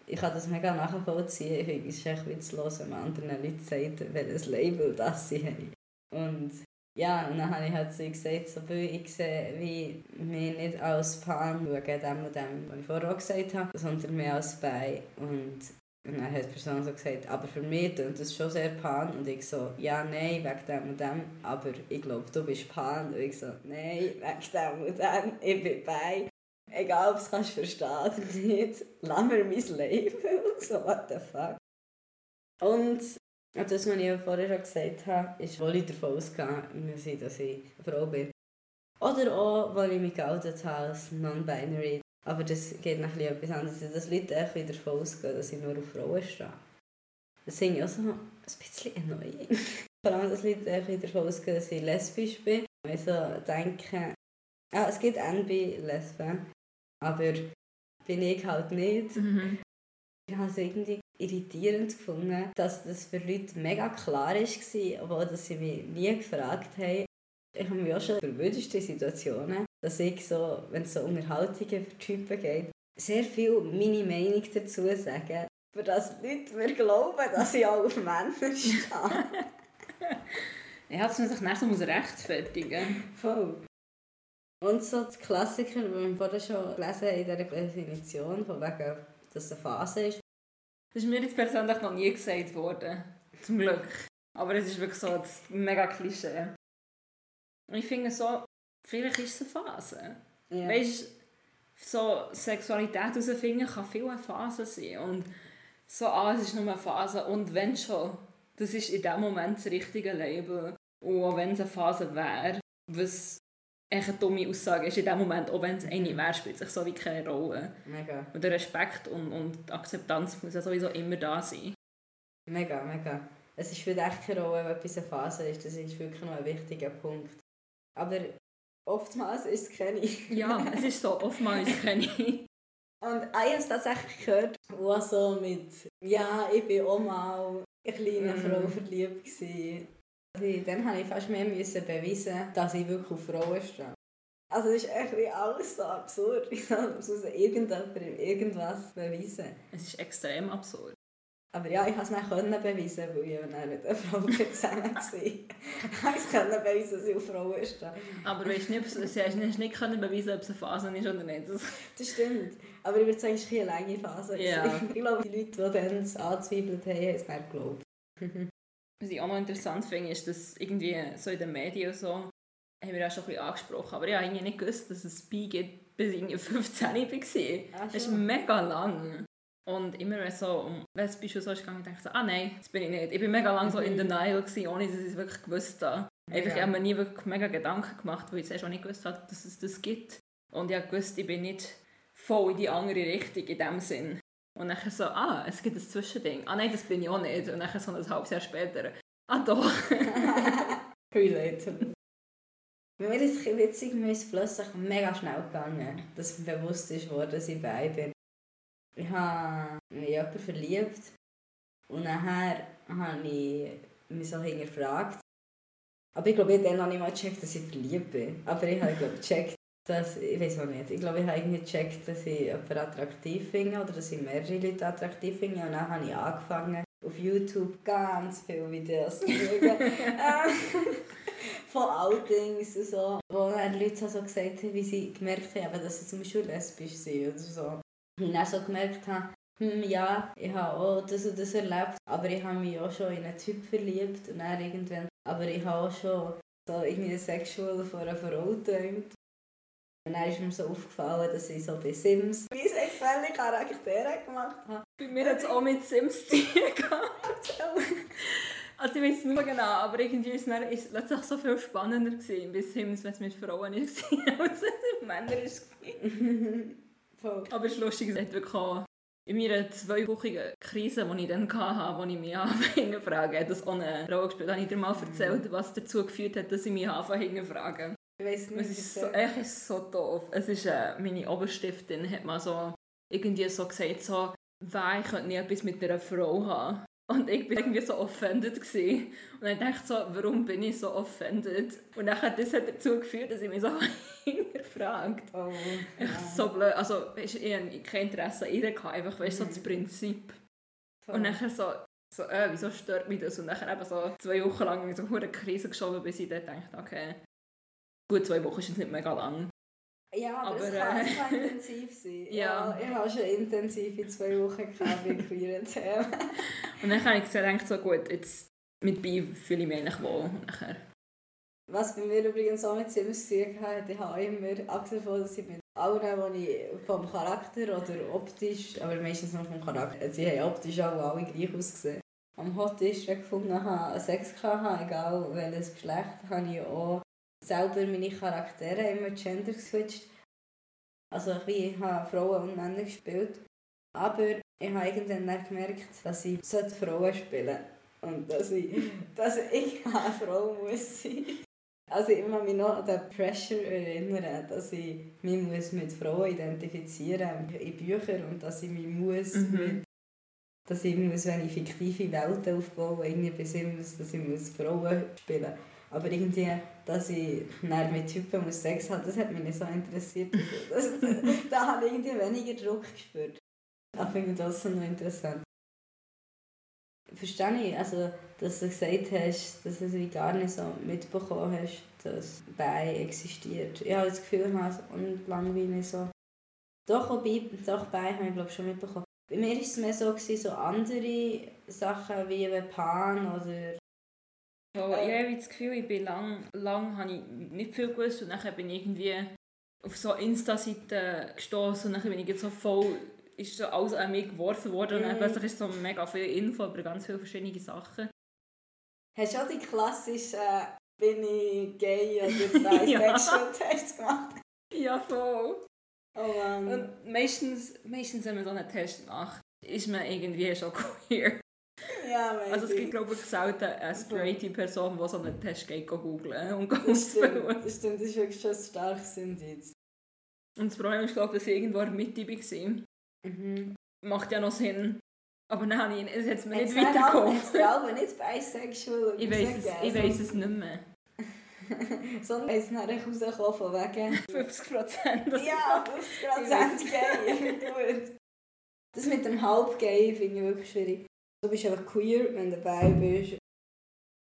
Ich kann das mega nachvollziehen. Ich finde, es ist echt witzlos, wenn man anderen Leuten sagt, welches Label das sie haben. Und ja, und dann habe ich halt so gesagt, so, ich sehe, wie mich nicht als Pan schauen, dem und dem, was ich vorher auch gesagt habe, sondern mehr als Bein. Und und dann hat die Person so gesagt, aber für mich klingt das schon sehr Pan. Und ich so, ja, nein, wegen dem und dem. Aber ich glaube, du bist Pan. Und ich so, nein, wegen dem und dem. Ich bin bei. Egal, ob du es kannst verstehen oder nicht. Lass mir mein Leben. so, what the fuck. Und das, was ich vorher schon gesagt habe, ist, wo ich davon ausgegangen dass ich eine Frau bin. Oder auch, weil ich mich geoutet habe als non-binary. Aber das geht bisschen etwas anderes. Dass Leute echt wieder davon ausgehen, dass ich nur auf Frauen stehe. Das finde ich auch so ein bisschen annoying. Vor allem, dass Leute echt wieder davon ausgehen, dass ich lesbisch bin. Ich so denke, ah, es gibt NB-Lesben, aber bin ich halt nicht. Mhm. Ich habe es irgendwie irritierend gefunden, dass das für Leute mega klar war, obwohl dass sie mich nie gefragt haben. Ich habe mich auch schon über wildeste Situationen, dass ich so, wenn es so Unterhaltungen für Typen geht, sehr viel meine Meinung dazu sage, für das Leute mir glauben, dass ich auch auf Männer stehe. Ja, dass man sich nachher so muss rechtfertigen Voll. Und so das Klassiker, den wir vorher schon gelesen haben in dieser Definition, von wegen, dass es eine Phase ist. Das ist mir jetzt persönlich noch nie gesagt worden. Zum Glück. Aber es ist wirklich so das mega Klischee. Und ich finde so, vielleicht ist es eine Phase. Ja. Weißt so Sexualität herausfinden kann viel eine Phase sein. Und so, ah, es ist nur eine Phase. Und wenn schon, das ist in dem Moment das richtige Label. Und auch wenn es eine Phase wäre, was echt eine dumme Aussage ist in dem Moment, auch wenn es eine wäre, spielt sich so wie keine Rolle. Mega. Und der Respekt und, und die Akzeptanz muss ja sowieso immer da sein. Mega, mega. Es ist für dich keine Rolle, ob etwas eine Phase ist. Das ist wirklich noch ein wichtiger Punkt. Aber oftmals ist es keine. Ja, es ist so, oftmals kenne ich. Und ich habe es tatsächlich gehört, wo so mit «Ja, ich bin auch mal eine kleine Mhm. Frau verliebt gewesen». Also, Dann habe ich fast mehr müssen beweisen, dass ich wirklich auf Frauen stehe. Also es ist echt wie alles so absurd. Ich muss irgendjemandem irgendwas beweisen. Es ist extrem absurd. Aber ja, ich konnte es nicht können beweisen, weil ich dann mit einer Frau zusammen war. ich konnte beweisen, dass ich auf Frauen stehe. Aber weißt nicht, sie hast nicht, nicht können beweisen, ob es eine Phase ist oder nicht. Das, Das stimmt. Aber ich würde sagen, es war eine lange Phase. Gewesen. Ich glaube, die Leute, die dann es angezweifelt haben, haben es nicht geglaubt. was ich auch noch interessant finde, ist, dass irgendwie so in den Medien und so, haben wir auch schon ein bisschen angesprochen, aber ich habe irgendwie nicht gewusst, dass es Bi gibt bis ich 15 war. Ah, das ist mega lang. Und immer wenn es so um lesbische so ist gegangen, dachte ich so, ah nein, das bin ich nicht. Ich bin mega lang so in Mhm. Denial, gewesen, ohne dass ich es wirklich gewusst habe. Einfach, ich Ja. habe mir nie wirklich mega Gedanken gemacht, weil ich zuerst auch nicht gewusst habe, dass es das gibt. Und ich gewusst, ich bin nicht voll in die andere Richtung in dem Sinn. Und dann so, ah, es gibt ein Zwischending. Ah nein, das bin ich auch nicht. Und dann so ein halbes Jahr später, ah doch. Relatable. Bei mir ist es witzig, mir ist es plötzlich mega schnell gegangen, dass mir bewusst ist worden, dass ich bei bin. Ich habe mich in jemanden verliebt und nachher habe ich mich so hinterfragt. Aber ich glaube, ich habe dann noch nicht mal gecheckt, dass ich verliebt bin. Aber ich habe glaube gecheckt, dass, ich weiß auch nicht, ich glaube, ich habe irgendwie gecheckt, dass ich jemanden attraktiv finde oder dass ich mehrere Leute attraktiv finde. Und dann habe ich angefangen, auf YouTube ganz viele Videos zu schauen. Von Outings und so. Wo dann Leute so gesagt haben, wie sie gemerkt haben, dass sie zum Beispiel lesbisch sind oder so. Und dann so gemerkt habe, hm, ja, ich habe auch das und das erlebt, aber ich habe mich auch schon in einen Typ verliebt und dann irgendwann, aber ich habe auch schon so irgendwie sexuell von einer Frau geträumt. Und dann ist mir so aufgefallen, dass ich so bei Sims bisexuelle Charaktere gemacht habe. Bei mir hat es auch mit Sims zu gehabt. Also ich weiß es nicht mehr genau, aber irgendwie ist es letztlich so viel spannender gewesen bei Sims, wenn es mit Frauen war, als es mit Männern war. Voll. Aber es ist lustig, es hat wirklich in meiner zweiwöchigen Krise, die ich dann hatte, wo ich mich frage, hat das eine Rolle gespielt. Habe ich dir mal erzählt, was dazu geführt hat, dass ich mich frage. Ich weiß nicht, Es ist so, echt ist so doof. Es ist, äh, meine Oberstiftin hat mal so irgendwie so gesagt, so, wer könnte nie etwas mit einer Frau haben. Und ich war irgendwie so offended. Gewesen. Und dann dachte ich so, warum bin ich so offended? Und dann hat das hat dazu geführt, dass ich mich so hinterfragt. Oh, ja. so blöd. Also, weißt, ich hatte kein Interesse an ihr, einfach weißt, so das Prinzip. Voll. Und dann so, so äh, wieso stört mich das? Und dann eben so zwei Wochen lang in so eine Krise geschoben, bis ich dann dachte, okay, gut, zwei Wochen ist jetzt nicht mega lang. Ja, aber, Aber, es, kann, äh, es kann intensiv sein. Ja. Ich habe schon intensive zwei Wochen gehabt bei queeren Themen. Und dann habe ich gedacht, so gut, jetzt mit Bi fühle ich mich eigentlich wohl. Und nachher, Was bei mir übrigens auch mit Sims zu tun hat, ich habe immer, abgesehen davon, dass ich mit allen, die ich vom Charakter oder optisch, aber meistens noch vom Charakter, sie haben optisch auch alle gleich ausgesehen, am hottesten gefunden habe, Sex hatte, egal welches Geschlecht, habe ich auch selber meine Charaktere immer gender geswitcht. Also ich habe Frauen und Männer gespielt. Aber ich habe irgendwann dann gemerkt, dass ich Frauen spielen sollte. Und dass ich, dass ich eine Frau muss sein. Also ich muss mich noch an den Pressure erinnern, dass ich mich muss mit Frauen identifizieren muss in Büchern und dass ich mich muss Mhm. mit dass ich muss, wenn ich fiktive Welten aufbaue, irgendwie bei Sims, dass ich muss Frauen spielen Aber irgendwie, dass ich mit Typen muss Sex haben, das hat mich nicht so interessiert. Das, da habe ich irgendwie weniger Druck gespürt. Das finde ich das noch interessant. Verstehe ich, also, dass du gesagt hast, dass du es gar nicht so mitbekommen hast, dass Bei existiert. Ich habe das Gefühl, ich habe es unlange nicht so... Doch, auch bei, doch, Bei habe ich glaube schon mitbekommen. Bei mir war es mehr so, gewesen, so andere Sachen wie Pan oder... ich habe das Gefühl, ich bin lang, lang habe ich nicht viel gewusst und dann bin ich irgendwie auf so Insta-Seiten gestoßen und dann bin ich jetzt so voll, ist so alles an mich geworfen worden und dann Mhm. plötzlich ist so mega viel Info über ganz viele verschiedene Sachen. Hast du auch die klassischen äh, «Bin ich gay?» oder «Bisexual»-Tests gemacht? Ja, voll. Oh Mann. Und meistens, meistens, wenn man so einen Test macht, ist man irgendwie schon queer. Ja. Also es gibt glaube ich selten eine straighte Person, die so einen Test geht googeln und Das ausfüllen. stimmt, das stimmt, das ist wirklich schon ein starkes Indiz. Und das Problem ist, glaube ich, dass ich irgendwo in der Mitte war. Mhm. Macht ja noch Sinn. Aber nein, ich- es hat mir nicht weitergeholfen. Jetzt aber nicht bisexual. Ich weiß es, ich weiss es nicht mehr. Sondern es ist nachher rausgekommen von wegen... 50 Prozent. ja, 50% gay. Gut. Das mit dem Halb-Gay finde ich wirklich schwierig. Du bist einfach queer, wenn du dabei bist.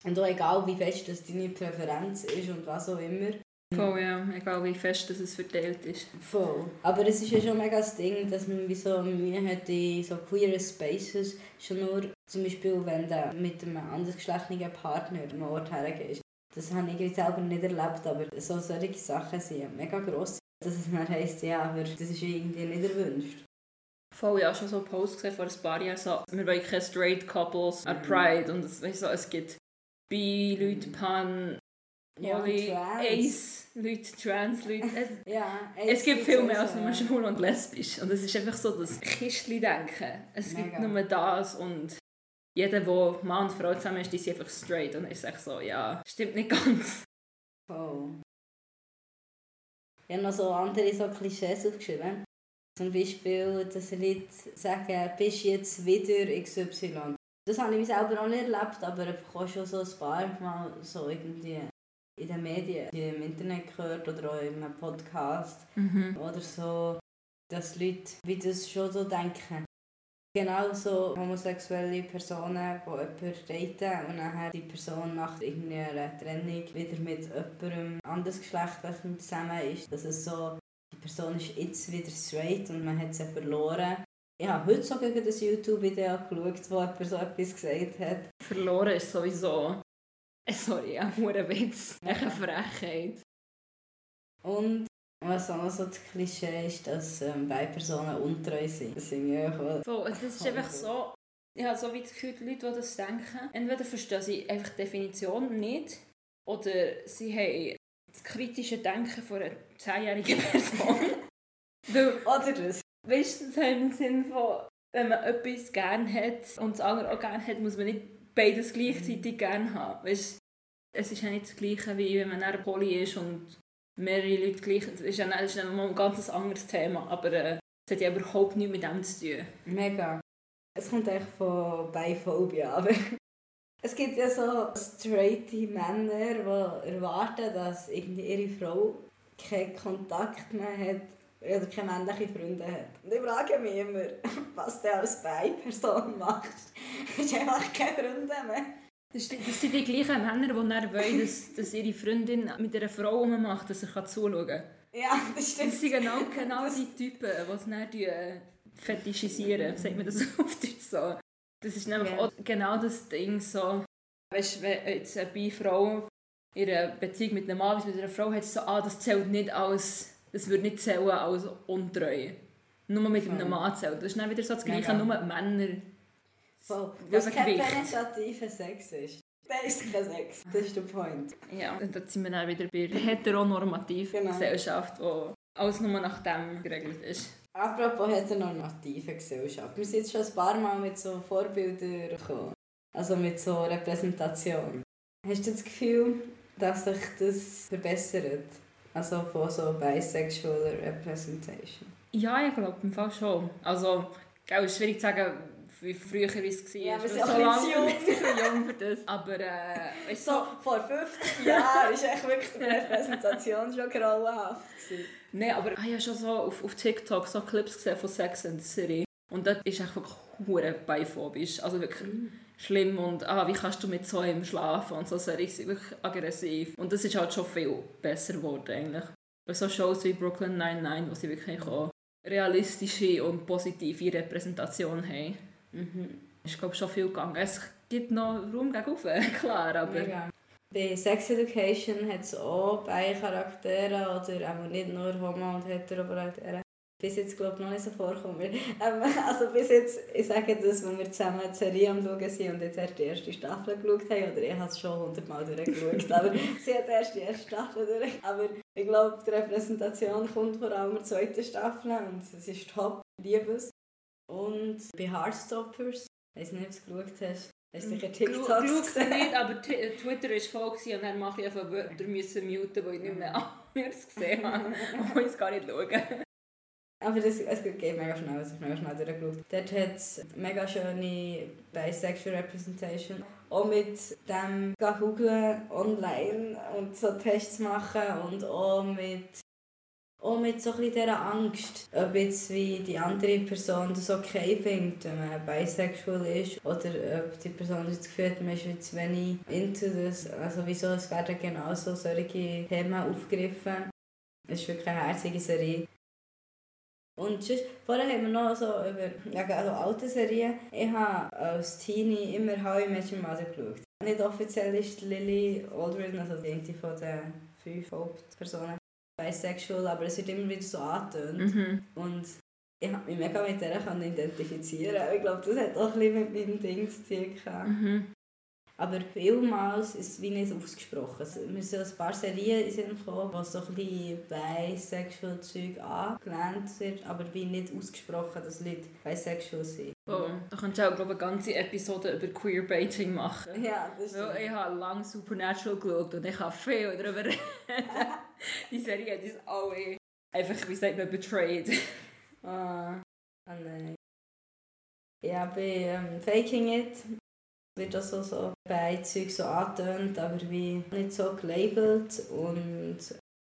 Und auch egal, wie fest das deine Präferenz ist und was auch immer. Voll, ja. Egal wie fest dass es verteilt ist. Voll. Aber es ist ja schon mega das Ding, dass man wie so Mühe hat in so queeren Spaces. Schon nur zum Beispiel, wenn du mit einem andersgeschlechtlichen Partner am Ort hergehst. Das habe ich selber nicht erlebt, aber so solche Sachen sind mega grosse dass es dann heisst, ja, aber das ist irgendwie nicht erwünscht. Voll, ja, schon so einen Post gesehen vor ein paar Jahren, so, wir wollen keine straight couples at Pride und es, so, es gibt bi, Leute, pan, Ja, poly, trans. ace, Leute, trans, Leute. Es, Ja, es gibt viel mehr als nur ja. schwul und lesbisch. Und es ist einfach so das Kistli-Denken. Es gibt Mega. nur das und jeder, der Mann und Frau zusammen ist, die sind einfach straight. Und ist echt so, ja, stimmt nicht ganz. Voll. Ich habe noch so andere so Klischees aufgeschrieben. Zum Beispiel, dass Leute sagen, bist jetzt wieder XY. Das habe ich selber auch nicht erlebt, aber einfach auch schon so ein paar Mal so irgendwie in den Medien, im Internet gehört oder auch in einem Podcast oder so, dass Leute wie das schon so denken. Genau so homosexuelle Personen, die jemanden daten und nachher die Person nach irgendeiner Trennung wieder mit jemandem anderes Geschlechtlichen zusammen ist. Dass es so, die Person ist jetzt wieder straight und man hat sie verloren. Ich habe heute sogar ein YouTube-Video geschaut, wo jemand so etwas gesagt hat. Verloren ist sowieso. Sorry, ein hoher Witz. Eine Frechheit. Und was auch noch so das Klischee ist, dass ähm, beide Personen untreu sind. Das sind ja auch So, das ist einfach so. Ich habe so wie das Gefühl, die Leute, die das denken, entweder verstehen sie einfach die Definition nicht oder sie haben das kritische Denken von einer 10-jährigen Person. Weil, Oder das. weißt du, das im Sinn von, wenn man etwas gerne hat und das andere auch gerne hat, muss man nicht beides gleichzeitig gerne haben. Weißt, es ist ja nicht das Gleiche, wie wenn man einer Poly ist und mehrere Leute gleich. Das ist ja, das ist ein ganz anderes Thema, aber äh, es hat ja überhaupt nichts mit dem zu tun. Mega. Es kommt echt von Biphobia, aber es gibt ja so straighte Männer, die erwarten, dass irgendwie ihre Frau keinen Kontakt mehr hat oder keine männliche Freunde hat. Und ich frage mich immer, was du als Bi-Person machst. Du hast einfach keine Freunde mehr. Das, das sind die gleichen Männer, die dann wollen, dass, dass ihre Freundin mit einer Frau rummacht, dass er zuschauen kann. Ja, das stimmt. Das sind genau, genau die Typen, die es dann äh, fetischisieren. Sagt man das auf Deutsch so? Das ist nämlich Ja. auch genau das Ding so. Weißt du, wenn jetzt eine Bi-Frau ihre Beziehung mit einem Mann bis mit einer Frau hat, so, ah, das zählt nicht als, das würde nicht zählen als untreu. Nur mit einem. Mann zählt. Das ist dann wieder so das Gleiche, Mega. nur die Männer. Voll. Das Was kein penetrativer Sex ist. Das ist kein Sex. Das ist der Point. Ja, und da sind wir dann wieder bei der heteronormativen Genau. Gesellschaft, wo alles nur nach dem geregelt ist. Apropos heteronormative Gesellschaft. Wir sind jetzt schon ein paar Mal mit so Vorbildern gekommen. Also mit so Repräsentation. Hast du das Gefühl, dass sich das verbessert? Also von so bisexual Representation. Ja, ich glaube im Fall schon. Also, es ist schwierig zu sagen, wie früher es war. Ja, wir sind so ein bisschen lange- jung. jung für das. Aber, äh, du, So, vor 50 Jahren war echt wirklich die Repräsentation schon grauenhaft. gewesen. Nein, aber ich habe schon so auf, auf TikTok so Clips gesehen von Sex and the City. Und das ist echt wirklich hure biphobisch. Also wirklich schlimm und ah, wie kannst du mit so einem schlafen und so sehr ist wirklich aggressiv. Und das ist halt schon viel besser geworden eigentlich. Bei so Shows wie Brooklyn Nine-Nine, wo sie wirklich auch realistische und positive Repräsentation haben, Mhm. ist glaube schon viel gegangen. Es gibt noch Raum gegen klar, aber... Mega. Bei Sex Education hat es auch beide Charaktere oder auch nicht nur Homo- und Hetero-Charaktere. Bis jetzt glaube ich noch nicht so vorkommen. Ähm, also bis jetzt, ich sage das, wenn wir zusammen die Serie am Schauen sind und jetzt erst die erste Staffel geschaut haben, oder ich habe es schon hundertmal durchgeschaut, aber sie hat erst die erste Staffel durch. Aber ich glaube, die Repräsentation kommt vor allem in der zweiten Staffel und es ist top, ich liebe es. Und bei Heartstoppers, ich weiß nicht, ob du es geschaut hast, hast du sicher Geschaut gesehen? nicht, aber äh, Twitter war voll gewesen und dann mache ich einfach Wörter müssen muten, weil ich nicht mehr anders gesehen habe. Und ich es gar nicht schauen. Aber das, es geht mega schnell, es ist mega schnell durchgeschaut. Dort hat es mega schöne Bisexual Representation. Auch mit dem googlen online und so Tests machen und auch mit, auch mit so dieser Angst, ob jetzt wie die andere Person das okay findet, wenn man bisexual ist oder ob die Person das Gefühl hat, man ist jetzt zu wenig into das. Also wieso, es werden genauso solche Themen aufgegriffen. Es ist wirklich eine herzige Serie. Und sonst, vorher haben wir noch so über also alte Serien. Ich habe als Teenie immer How I Met Your Mother geschaut. Nicht offiziell ist Lily Aldrin, also die von den fünf Hauptpersonen, bisexual, aber es wird immer wieder so angetönt. Mhm. Und ich habe mich mega mit der können identifizieren. Ich glaube, das hat auch ein bisschen mit meinem Ding zu tun gehabt. Mhm. Aber vielmals ist es wie nicht ausgesprochen. Also, mir sind ein paar Serien in den Sinn gekommen, wo so ein bisschen bisexual Zeug angelernt wird, aber wie nicht ausgesprochen, dass Leute bisexual sind. Oh, da kannst du auch glaube ich, eine ganze Episode über Queerbaiting machen. Ja, das stimmt. Weil ich habe lange Supernatural geschaut und ich habe viel darüber reden. Die Serie hat uns alle einfach, wie sagt man, betrayed. Ah, ah nein. Ja, bei ähm, Faking It wird das so, so bei Zeug so angetönt, aber wie nicht so gelabelt. Und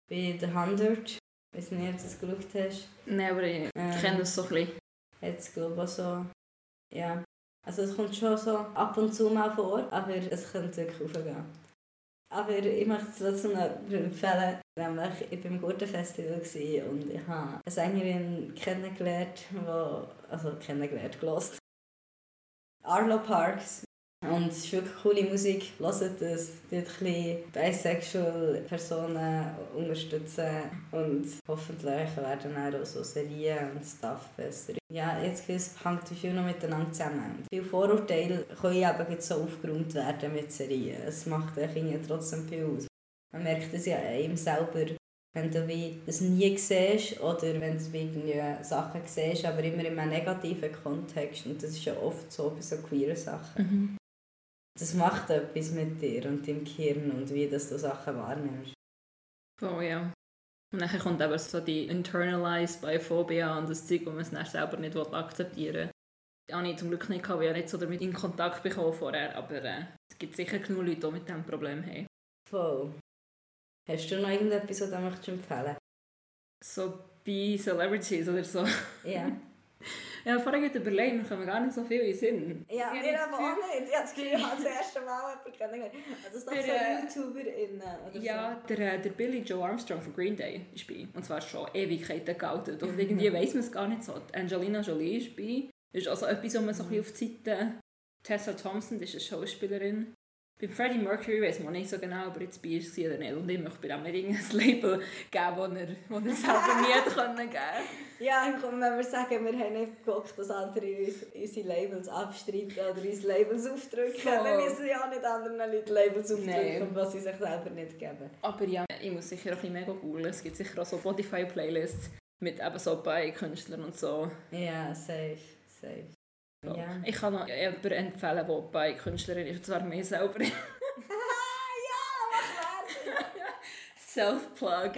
bei The 100, ich weiß nicht, ob du das geschaut hast, Nein, aber ich Ähm. kenne das so ein bisschen. es glaube ich so, ja. Also es kommt schon so ab und zu mal vor, aber es könnte wirklich aufgehen. Aber ich möchte es trotzdem noch empfehlen, nämlich ich war im Gurtenfestival und ich habe eine Sängerin kennengelernt, wo, also kennengelernt, gelost. Arlo Parks. Und es ist wirklich coole Musik. Hört das. Die ein bisschen Personen unterstützen. Und hoffentlich werden auch so Serien und Stuff besser. Ja, jetzt es hängt viel noch miteinander zusammen. Viele Vorurteile können eben so aufgeräumt werden mit Serien. Es macht irgendwie trotzdem viel aus. Man merkt es ja einem selber, wenn du das nie siehst oder wenn du irgendwie Sachen siehst, aber immer in einem negativen Kontext. Und das ist ja oft so bei so queeren Sachen. Mhm. Das macht etwas mit dir und deinem Gehirn und wie dass du Sachen wahrnimmst. Oh ja. Und dann kommt eben so die internalized Biphobia und das Zeug, wo man es dann selber nicht akzeptieren will. Das habe ich zum Glück nicht weil ich nicht so damit in Kontakt bekommen vorher, aber äh, es gibt sicher genug Leute, die mit diesem Problem haben. Voll. Hast du noch irgendetwas, das du möchtest empfehlen So bei Celebrities oder so. Ja. Ja, vorher gerade überlegt, mir kommen gar nicht so viel in den Sinn. Ja, wir habe aber das auch nicht. Ich habe das erste Mal jemanden kennengelernt. Also, Das ist doch so äh, YouTuberInnen oder Ja, der, äh, der Billy Joe Armstrong von Green Day ist bei. Und zwar schon Ewigkeiten geoutet. Und irgendwie weiss man es gar nicht so. Die Angelina Jolie ist bei. Ist also etwas, was man so ein bisschen auf die Seite... Tessa Thompson, das ist eine Schauspielerin. Bei Freddie Mercury weiß man nicht so genau, ob er jetzt bei ihr war oder nicht. Und ich möchte bei ihm nicht irgendein Label geben, das er, das er selber nie hätte können geben. Ja, komm, wenn wir sagen, wir haben nicht geguckt, dass andere uns, unsere Labels abstreiten oder uns Labels aufdrücken. Voll. Wir müssen ja auch nicht anderen Leuten Labels aufdrücken, Nein. was sie sich selber nicht geben. Aber ja, ich muss sicher auch ein bisschen mega googeln. Es gibt sicher auch so Spotify-Playlists mit eben so bei Künstlern und so. Ja, safe, safe. Ja. Ja. Ich kann noch jemanden empfehlen, der bei Künstlerin ist, und zwar mir selber. Self-Plug.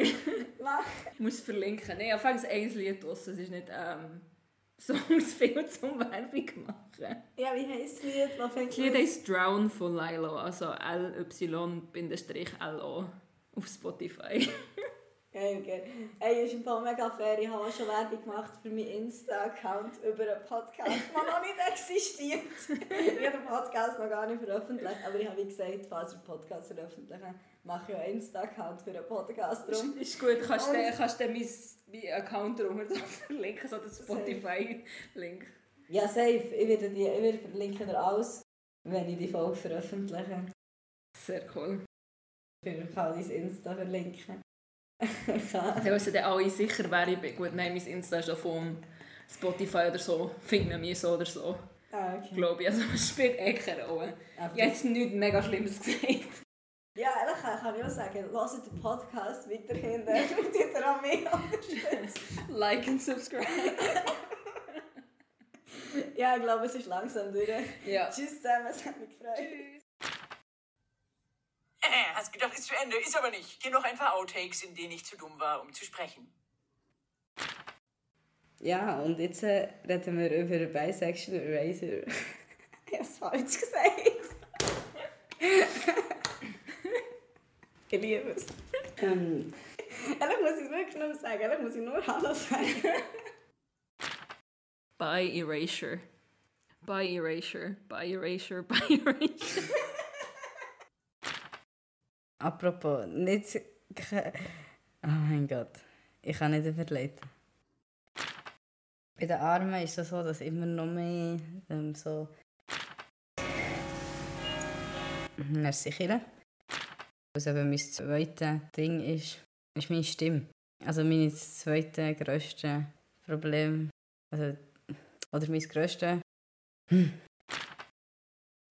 Mach. ich muss es verlinken. Nein, anfangs ein Lied draussen. Es ist nicht ähm, so viel zum Werbung machen. Ja, wie heisst das Lied? Was fängt Das Lied heisst Drown von Lilo, also L-Y-L-O auf Spotify. Geil, geil. Ey, ist im Fall mega fair. Ich habe auch schon Werbung gemacht für meinen Insta-Account über einen Podcast, der noch nicht existiert. ich habe den Podcast noch gar nicht veröffentlicht, aber ich habe wie gesagt, falls wir einen Podcast veröffentlichen, mache ich einen Insta-Account für einen Podcast drum. Ist gut, kannst du kannst meinen mein Account drunter verlinken, so den Spotify-Link. Ja, safe. Ich werde, die, ich werde verlinken dir alles, wenn ich die Folge veröffentliche. Sehr cool. Ich kann dein Insta verlinken. Kann- Also wissen dann alle sicher, wer ich bin. Gut, nein, mein Insta ist auch von Spotify oder so. Findet man mich so oder so. Ah, okay. Glaube ich. Also es spielt eh keine Rolle. Ich habe jetzt nichts mega Schlimmes gesagt. Ja, ehrlich kann kann ich auch sagen, hört den Podcast weiterhin, der tut ihr mich unterstützen. like and subscribe. Ja, ich glaube, es ist langsam durch. Ja. Tschüss zusammen, es hat mich gefreut. Äh, hast gedacht, ist zu Ende, ist aber nicht. Hier noch ein paar Outtakes, in denen ich zu dumm war, um zu sprechen. Ja, und jetzt äh, reden wir über Bisexual Eraser. ich habe es falsch gesagt. ich liebe es. Ähm, ehrlich muss ich es wirklich nur sagen, ehrlich muss ich nur Hallo sagen. By Erasure. By Erasure. By Erasure. By Erasure. Apropos, nicht... Oh mein Gott, ich kann nicht überleiten. Bei den Armen ist es so, dass immer noch mehr ähm, so... Merci, Kira. Was eben mein zweites Ding ist, ist meine Stimme. Also meine zweite grösste Problem, also, oder mein grösstes.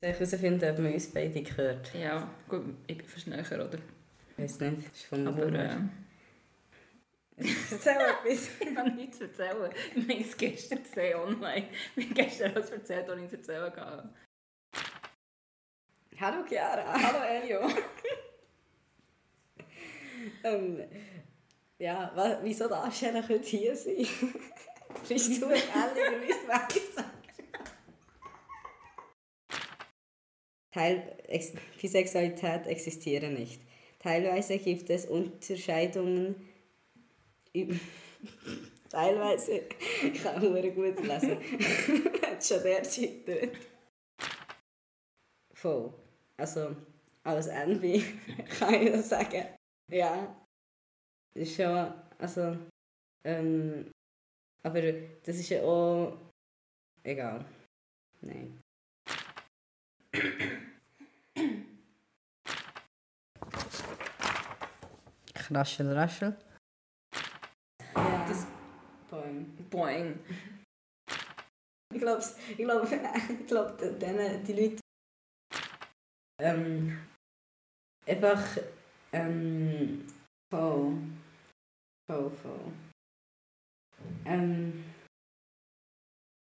Ich herausfinden, ob man uns beide gehört. Ja, gut, ich bin fast näher, oder? Ich weiß nicht, das ist vom Aber äh, Erzähl etwas. ich kann nichts erzählen. Ich habe es gestern gesehen online. Ich habe gestern alles erzählt, was ich zu erzählen hatte. Hallo Chiara. Hallo Elio. ähm, ja, wieso darfst du eigentlich heute hier sein? Bist du ehrlicherweise weggesagt? Teil Ex Bisexualität existieren nicht. Teilweise gibt es Unterscheidungen. Teilweise. Ich kann nur gut lesen. Hat schon der gescheitert. Voll. Also, als Envy kann ich das sagen. Ja. Ist schon, also, ähm, aber das ist ja auch, egal. Nein. Raschel, raschel. Ja. Das- Bäume. Boing. Ich glaube, ich glaub, ich glaub, denen, die Leute ähm, einfach ähm, voll, voll, voll. Ähm,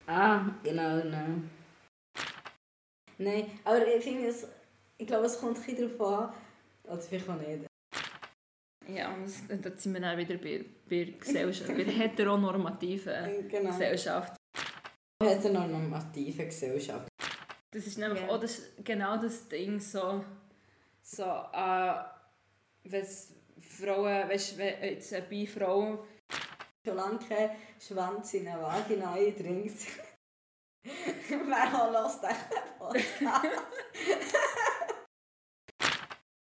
ah, genau, genau. Nein, aber ich finde es, ich glaube, es kommt ein bisschen darauf an, oder vielleicht auch nicht. Ja, und das, da sind wir dann wieder bei, bei Gesellschaft, bei der heteronormativen Genau. Gesellschaft. Hat er noch eine normative Gesellschaft? Das ist nämlich Ja. auch das, genau das Ding, so, so äh, wenn Frauen, weißt, wenn jetzt eine Bi-Frau Solange kein Schwanz in eine Vagina eindringt. Wer lässt echt den Podcast?